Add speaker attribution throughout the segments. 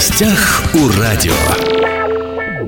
Speaker 1: гостях у радио.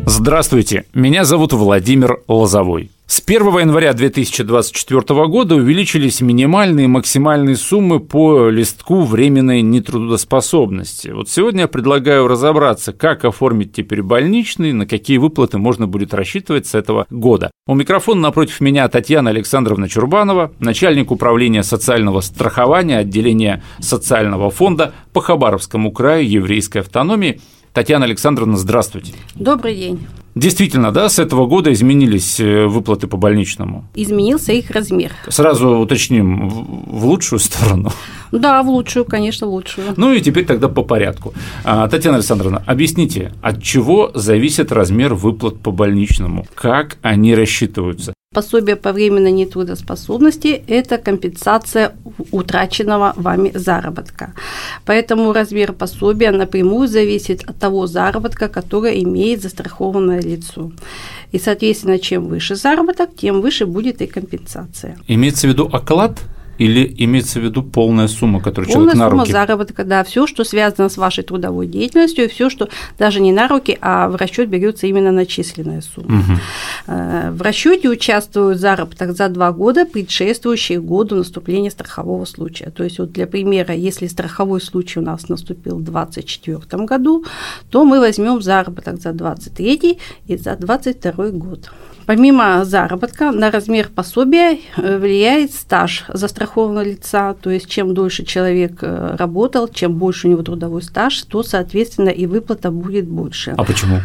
Speaker 2: Здравствуйте, меня зовут Владимир Лозовой. С 1 января 2024 года увеличились минимальные и максимальные суммы по листку временной нетрудоспособности. Вот сегодня я предлагаю разобраться, как оформить теперь больничный, на какие выплаты можно будет рассчитывать с этого года. У микрофона напротив меня Татьяна Александровна Чурбанова, начальник управления социального страхования отделения социального фонда по Хабаровскому краю еврейской автономии. Татьяна Александровна, здравствуйте.
Speaker 3: Добрый день.
Speaker 2: Действительно, да, с этого года изменились э, выплаты по больничному.
Speaker 3: Изменился их размер.
Speaker 2: Сразу уточним, в лучшую сторону.
Speaker 3: Да, в лучшую, конечно, в лучшую.
Speaker 2: Ну и теперь тогда по порядку. А, Татьяна Александровна, объясните, от чего зависит размер выплат по больничному? Как они рассчитываются?
Speaker 3: Пособие по временной нетрудоспособности – это компенсация утраченного вами заработка. Поэтому размер пособия напрямую зависит от того заработка, который имеет застрахованное лицо. И, соответственно, чем выше заработок, тем выше будет и компенсация.
Speaker 2: Имеется в виду оклад? Или имеется в виду полная сумма, которую
Speaker 3: полная
Speaker 2: человек на
Speaker 3: сумма
Speaker 2: руки?
Speaker 3: заработка, да, все, что связано с вашей трудовой деятельностью, и все, что даже не на руки, а в расчет берется именно начисленная сумма.
Speaker 2: Угу.
Speaker 3: В расчете участвует заработок за два года, предшествующие году наступления страхового случая. То есть, вот для примера, если страховой случай у нас наступил в 2024 году, то мы возьмем заработок за 2023 и за 2022 год. Помимо заработка на размер пособия э, влияет стаж застрахованного лица, то есть чем дольше человек э, работал, чем больше у него трудовой стаж, то, соответственно, и выплата будет больше.
Speaker 2: А почему?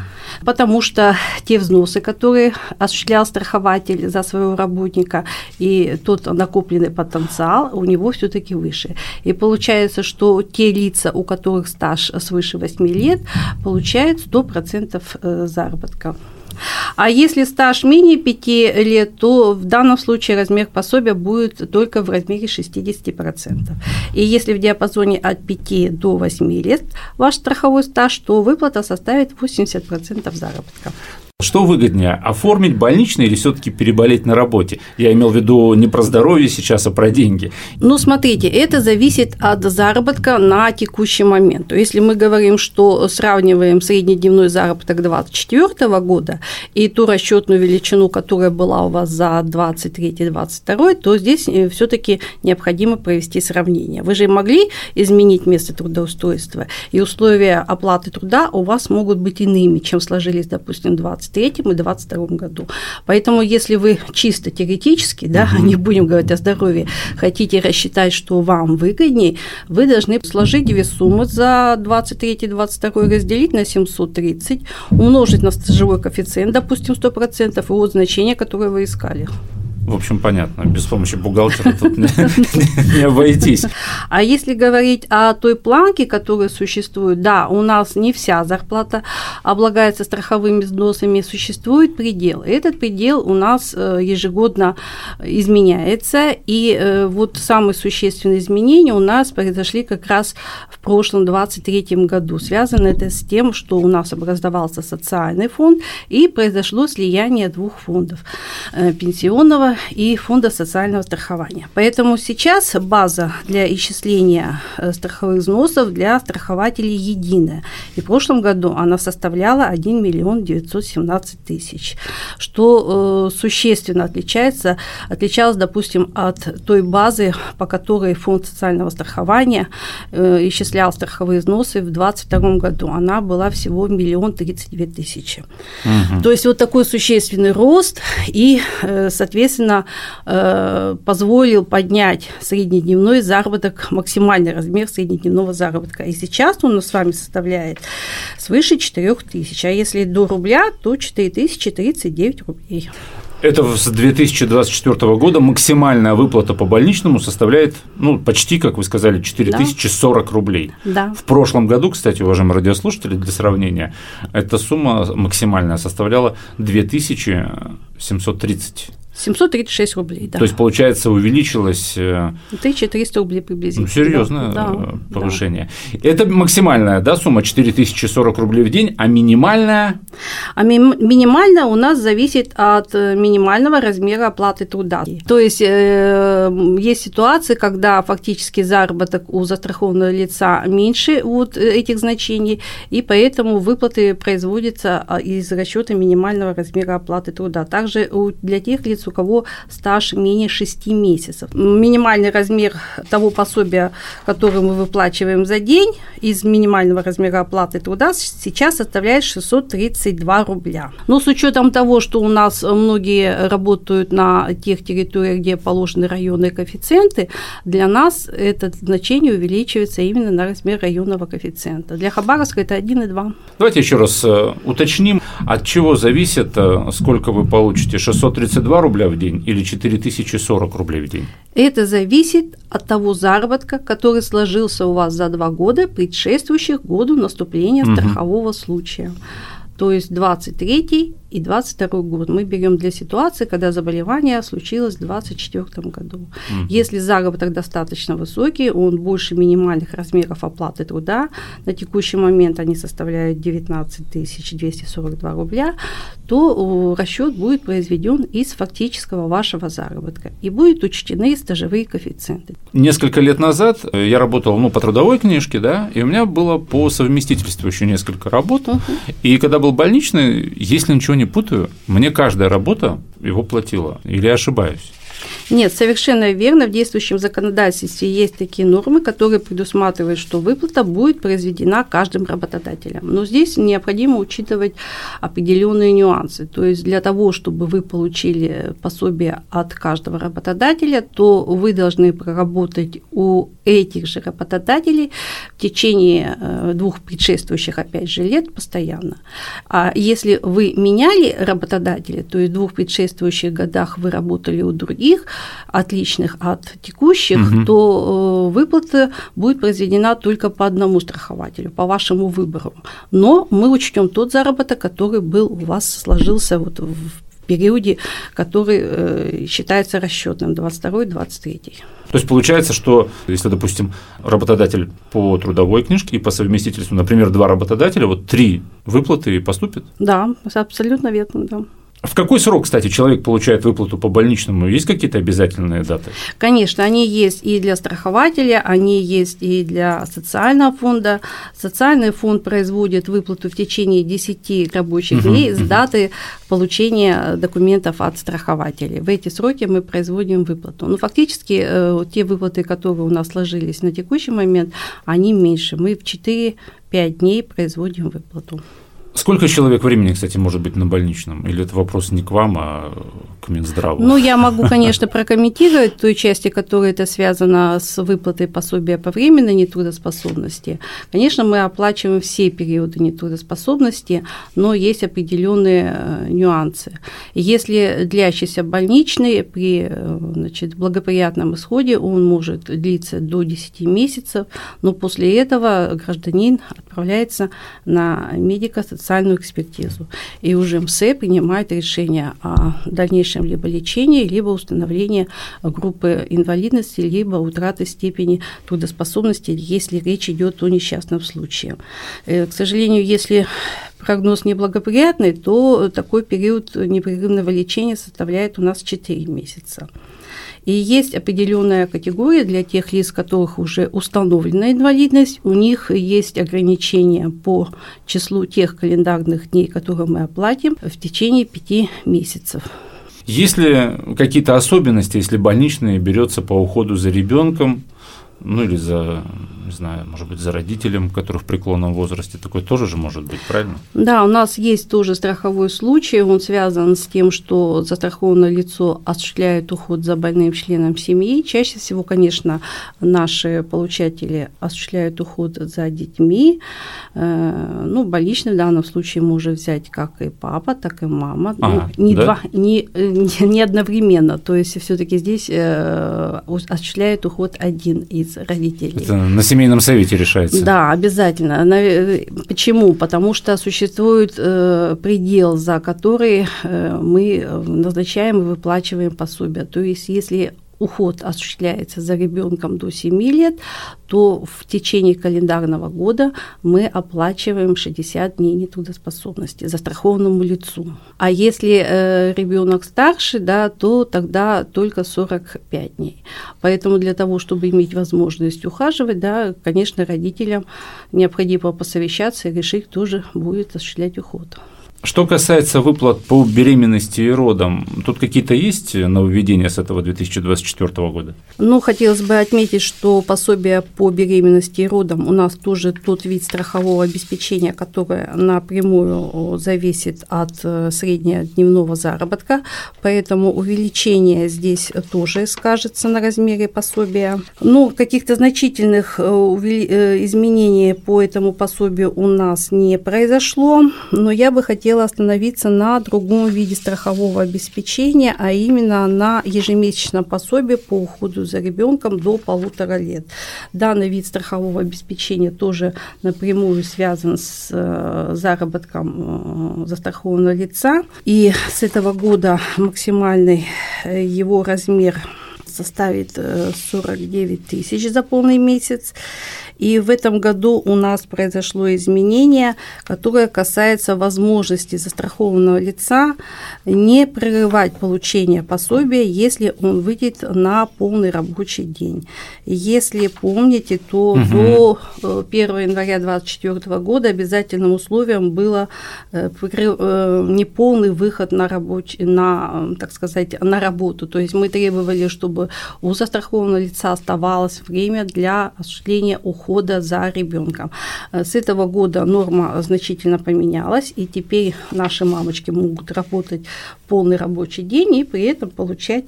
Speaker 3: Потому что те взносы, которые осуществлял страхователь за своего работника, и тот накопленный потенциал у него все-таки выше. И получается, что те лица, у которых стаж свыше 8 лет, получают 100% э, заработка. А если стаж менее 5 лет, то в данном случае размер пособия будет только в размере 60%. И если в диапазоне от 5 до 8 лет ваш страховой стаж, то выплата составит 80% заработка.
Speaker 2: Что выгоднее, оформить больничный или все-таки переболеть на работе? Я имел в виду не про здоровье сейчас, а про деньги.
Speaker 3: Ну, смотрите, это зависит от заработка на текущий момент. Если мы говорим, что сравниваем среднедневной заработок 2024 года и ту расчетную величину, которая была у вас за 2023-2022, то здесь э, все-таки необходимо провести сравнение. Вы же могли изменить место трудоустройства, и условия оплаты труда у вас могут быть иными, чем сложились, допустим, 20 2023 и 2022 году. Поэтому, если вы чисто теоретически, да, угу. не будем говорить о здоровье, хотите рассчитать, что вам выгоднее, вы должны сложить две суммы за 23-22 разделить на 730, умножить на стажевой коэффициент, допустим, 100%, и вот значение, которое вы искали.
Speaker 2: В общем, понятно, без помощи бухгалтера тут не обойтись.
Speaker 3: А если говорить о той планке, которая существует, да, у нас не вся зарплата облагается страховыми взносами, существует предел. Этот предел у нас э, ежегодно изменяется, и э, вот самые существенные изменения у нас произошли как раз в прошлом 23 году. Связано это с тем, что у нас образовался социальный фонд, и произошло слияние двух фондов э, – и Фонда социального страхования. Поэтому сейчас база для исчисления э, страховых взносов для страхователей единая. И в прошлом году она составляла 1 миллион 917 тысяч, что э, существенно отличается, отличалось, допустим, от той базы, по которой Фонд социального страхования э, исчислял страховые взносы в 2022 году. Она была всего миллион 32 тысячи. Угу. То есть вот такой существенный рост и, соответственно, соответственно, э, позволил поднять среднедневной заработок, максимальный размер среднедневного заработка. И сейчас он с вами составляет свыше 4 тысяч, а если до рубля, то 4039 рублей.
Speaker 2: Это с 2024 года максимальная выплата по больничному составляет, ну, почти, как вы сказали, 4040 да. рублей.
Speaker 3: Да.
Speaker 2: В прошлом году, кстати, уважаемые радиослушатели, для сравнения, эта сумма максимальная составляла 2730
Speaker 3: 736 рублей, да.
Speaker 2: То есть, получается, увеличилось...
Speaker 3: 1400 рублей приблизительно.
Speaker 2: Ну, серьезное да, повышение. Да. Это максимальная да, сумма 4040 рублей в день, а минимальная?
Speaker 3: А ми- минимальная у нас зависит от минимального размера оплаты труда. То есть, э, есть ситуации, когда фактически заработок у застрахованного лица меньше вот этих значений, и поэтому выплаты производятся а, из расчета минимального размера оплаты труда. Также для тех лиц, у кого стаж менее 6 месяцев. Минимальный размер того пособия, которое мы выплачиваем за день из минимального размера оплаты труда сейчас составляет 632 рубля. Но с учетом того, что у нас многие работают на тех территориях, где положены районные коэффициенты, для нас это значение увеличивается именно на размер районного коэффициента. Для Хабаровска это 1,2.
Speaker 2: Давайте еще раз э, уточним, от чего зависит, э, сколько вы получите, 632 рубля в день или 4040 рублей в день?
Speaker 3: Это зависит от того заработка, который сложился у вас за два года, предшествующих году наступления угу. страхового случая. То есть 23 и 22 год мы берем для ситуации, когда заболевание случилось в 2024 году. Угу. Если заработок достаточно высокий, он больше минимальных размеров оплаты труда, на текущий момент они составляют 19 242 рубля, то расчет будет произведен из фактического вашего заработка и будут учтены стажевые коэффициенты.
Speaker 2: Несколько лет назад э, я работал ну, по трудовой книжке, да, и у меня было по совместительству еще несколько работ, угу. и когда был больничный, если ничего не путаю, мне каждая работа его платила, или я ошибаюсь?
Speaker 3: Нет, совершенно верно. В действующем законодательстве есть такие нормы, которые предусматривают, что выплата будет произведена каждым работодателем. Но здесь необходимо учитывать определенные нюансы. То есть для того, чтобы вы получили пособие от каждого работодателя, то вы должны проработать у этих же работодателей в течение э, двух предшествующих, опять же, лет постоянно. А если вы меняли работодателя, то есть в двух предшествующих годах вы работали у других, отличных от текущих, угу. то э, выплата будет произведена только по одному страхователю, по вашему выбору. Но мы учтем тот заработок, который был у вас сложился вот в периоде, который э, считается расчетным 22-23.
Speaker 2: То есть получается, что если, допустим, работодатель по трудовой книжке и по совместительству, например, два работодателя, вот три выплаты поступят?
Speaker 3: Да, абсолютно верно, да.
Speaker 2: В какой срок, кстати, человек получает выплату по больничному? Есть какие-то обязательные даты?
Speaker 3: Конечно, они есть и для страхователя, они есть и для социального фонда. Социальный фонд производит выплату в течение 10 рабочих дней с даты получения документов от страхователей. В эти сроки мы производим выплату. Но фактически э, те выплаты, которые у нас сложились на текущий момент, они меньше. Мы в 4-5 дней производим выплату.
Speaker 2: Сколько человек времени, кстати, может быть на больничном? Или это вопрос не к вам, а к?
Speaker 3: Ну, я могу, конечно, прокомментировать той части, которая это связана с выплатой пособия по временной нетрудоспособности. Конечно, мы оплачиваем все периоды нетрудоспособности, но есть определенные э, нюансы. Если длящийся больничный при э, значит, благоприятном исходе, он может длиться до 10 месяцев, но после этого гражданин отправляется на медико-социальную социальную экспертизу. И уже МСЭ принимает решение о дальнейшем либо лечении, либо установлении группы инвалидности, либо утраты степени трудоспособности, если речь идет о несчастном случае. Э, к сожалению, если прогноз неблагоприятный, то такой период непрерывного лечения составляет у нас 4 месяца. И есть определенная категория для тех лиц, которых уже установлена инвалидность, у них есть ограничения по числу тех календарных дней, которые мы оплатим в течение пяти месяцев.
Speaker 2: Есть ли какие-то особенности, если больничный берется по уходу за ребенком, ну или за, не знаю, может быть, за родителем, который в преклонном возрасте, такой тоже же может быть, правильно?
Speaker 3: Да, у нас есть тоже страховой случай, он связан с тем, что застрахованное лицо осуществляет уход за больным членом семьи. Чаще всего, конечно, наши получатели осуществляют уход за детьми. Э, ну, больничный в данном случае может взять как и папа, так и мама. Ну, ага, ну, не, да? два, не, не одновременно, то есть все таки здесь э, осуществляет уход один из родителей.
Speaker 2: Это на семейном совете решается.
Speaker 3: Да, обязательно. Почему? Потому что существует э, предел, за который э, мы назначаем и выплачиваем пособие. То есть, если уход осуществляется за ребенком до 7 лет, то в течение календарного года мы оплачиваем 60 дней нетрудоспособности застрахованному лицу. А если э, ребенок старше, да, то тогда только 45 дней. Поэтому для того, чтобы иметь возможность ухаживать, да, конечно, родителям необходимо посовещаться и решить, кто же будет осуществлять уход.
Speaker 2: Что касается выплат по беременности и родам, тут какие-то есть нововведения с этого 2024 года?
Speaker 3: Ну, хотелось бы отметить, что пособие по беременности и родам у нас тоже тот вид страхового обеспечения, которое напрямую зависит от э, среднедневного заработка, поэтому увеличение здесь тоже скажется на размере пособия. Ну, каких-то значительных э, э, изменений по этому пособию у нас не произошло, но я бы хотела хотела остановиться на другом виде страхового обеспечения, а именно на ежемесячном пособии по уходу за ребенком до полутора лет. Данный вид страхового обеспечения тоже напрямую связан с э, заработком э, застрахованного лица. И с этого года максимальный э, его размер составит 49 тысяч за полный месяц. И в этом году у нас произошло изменение, которое касается возможности застрахованного лица не прерывать получение пособия, если он выйдет на полный рабочий день. Если помните, то угу. до 1 э, января 2024 года обязательным условием было э, э, неполный выход на, рабочий, на, так сказать, на работу. То есть мы требовали, чтобы у застрахованного лица оставалось время для осуществления ухода за ребенком. Э, с этого года норма значительно поменялась, и теперь наши мамочки могут работать полный рабочий день и при этом получать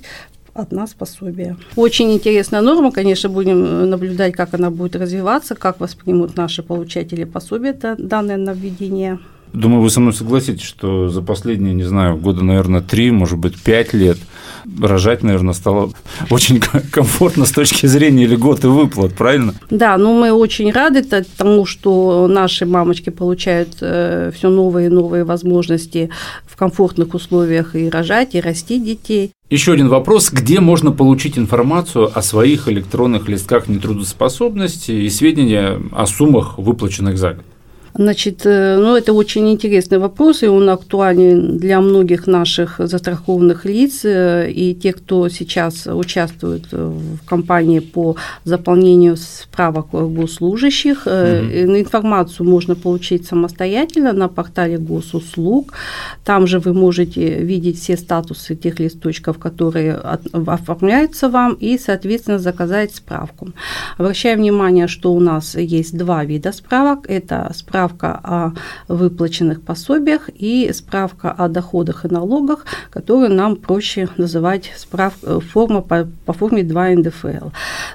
Speaker 3: от нас пособие. Очень интересная норма, конечно, будем наблюдать, как она будет развиваться, как воспримут наши получатели пособия данное нововведение.
Speaker 2: Думаю, вы со мной согласитесь, что за последние, не знаю, года, наверное, три, может быть, пять лет рожать, наверное, стало очень комфортно с точки зрения льгот и выплат, правильно?
Speaker 3: Да, ну мы очень рады тому, что наши мамочки получают э, все новые и новые возможности в комфортных условиях и рожать, и расти детей.
Speaker 2: Еще один вопрос. Где можно получить информацию о своих электронных листках нетрудоспособности и сведения о суммах, выплаченных за год?
Speaker 3: Значит, э, ну, это очень интересный вопрос, и он актуален для многих наших застрахованных лиц, э, и тех, кто сейчас участвует в кампании по заполнению справок госслужащих. Mm-hmm. Информацию можно получить самостоятельно на портале госуслуг. Там же вы можете видеть все статусы тех листочков, которые оформляются вам, и, соответственно, заказать справку. Обращаю внимание, что у нас есть два вида справок. Это справка справка о выплаченных пособиях и справка о доходах и налогах, которую нам проще называть справ... форма по, по форме 2 НДФЛ.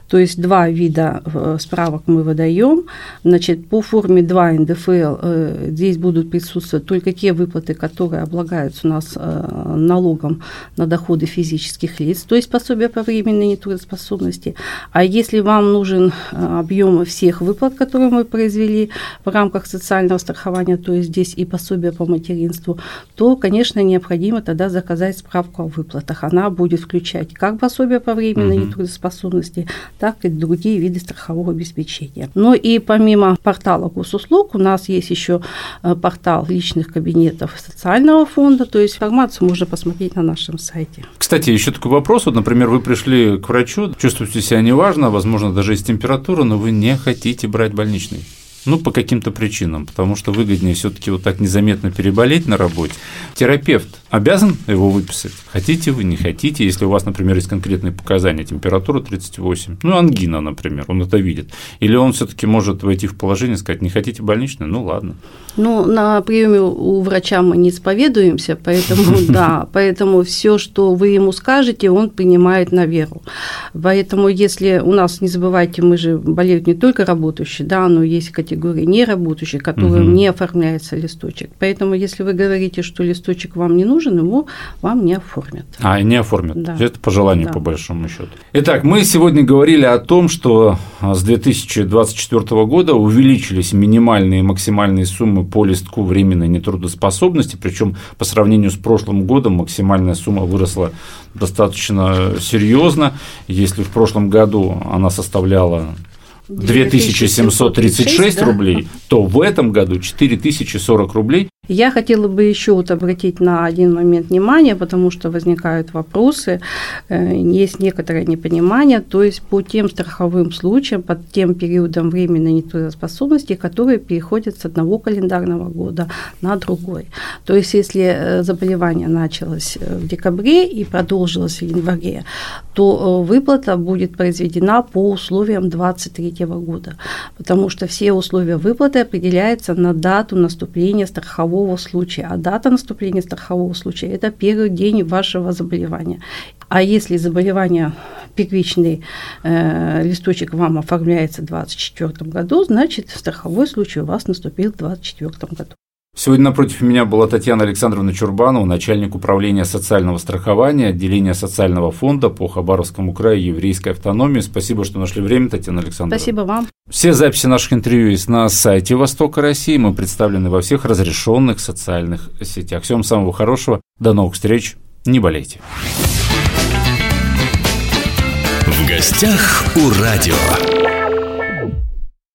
Speaker 3: То есть два вида э, справок мы выдаем. Значит, по форме 2 НДФЛ э, здесь будут присутствовать только те выплаты, которые облагаются у нас э, налогом на доходы физических лиц, то есть пособие по временной нетрудоспособности. А если вам нужен объем всех выплат, которые мы произвели в рамках социального страхования, то есть здесь и пособие по материнству, то, конечно, необходимо тогда заказать справку о выплатах. Она будет включать как пособие по временной угу. нетрудоспособности, так и другие виды страхового обеспечения. Но и помимо портала госуслуг у нас есть еще э, портал личных кабинетов социального фонда, то есть информацию можно посмотреть на нашем сайте.
Speaker 2: Кстати, еще такой вопрос. Вот, например, вы пришли к врачу, чувствуете себя неважно, возможно, даже есть температура, но вы не хотите брать больничный. Ну, по каким-то причинам, потому что выгоднее все-таки вот так незаметно переболеть на работе. Терапевт обязан его выписать. Хотите вы, не хотите, если у вас, например, есть конкретные показания, температура 38, ну, ангина, например, он это видит. Или он все-таки может войти в положение и сказать, не хотите больничный, ну ладно.
Speaker 3: Ну, на приеме у врача мы не исповедуемся, поэтому да, поэтому все, что вы ему скажете, он принимает на веру. Поэтому, если у нас, не забывайте, мы же болеют не только работающие, да, но есть категории категории неработающих, которым угу. не оформляется листочек. Поэтому, если вы говорите, что листочек вам не нужен, его вам не оформят.
Speaker 2: А, не оформят. Да. Это по желанию, да. по большому счету. Итак, мы сегодня говорили о том, что с 2024 года увеличились минимальные и максимальные суммы по листку временной нетрудоспособности, причем по сравнению с прошлым годом максимальная сумма выросла достаточно серьезно. Если в прошлом году она составляла 2736 да? рублей, то в этом году 4040 рублей.
Speaker 3: Я хотела бы еще вот обратить на один момент внимание, потому что возникают вопросы, э, есть некоторое непонимание, то есть по тем страховым случаям, по тем периодам временной нетрудоспособности, которые переходят с одного календарного года на другой. То есть если э, заболевание началось э, в декабре и продолжилось в январе, то выплата будет произведена по условиям 2023 года, потому что все условия выплаты определяются на дату наступления страхового случая. А дата наступления страхового случая – это первый день вашего заболевания. А если заболевание первичный э, листочек вам оформляется в 2024 году, значит, страховой случай у вас наступил в 2024 году.
Speaker 2: Сегодня напротив меня была Татьяна Александровна Чурбанова, начальник управления социального страхования, отделения социального фонда по Хабаровскому краю еврейской автономии. Спасибо, что нашли время, Татьяна Александровна.
Speaker 3: Спасибо вам.
Speaker 2: Все записи наших интервью есть на сайте Востока России. Мы представлены во всех разрешенных социальных сетях. Всем самого хорошего. До новых встреч. Не болейте.
Speaker 1: В гостях у радио.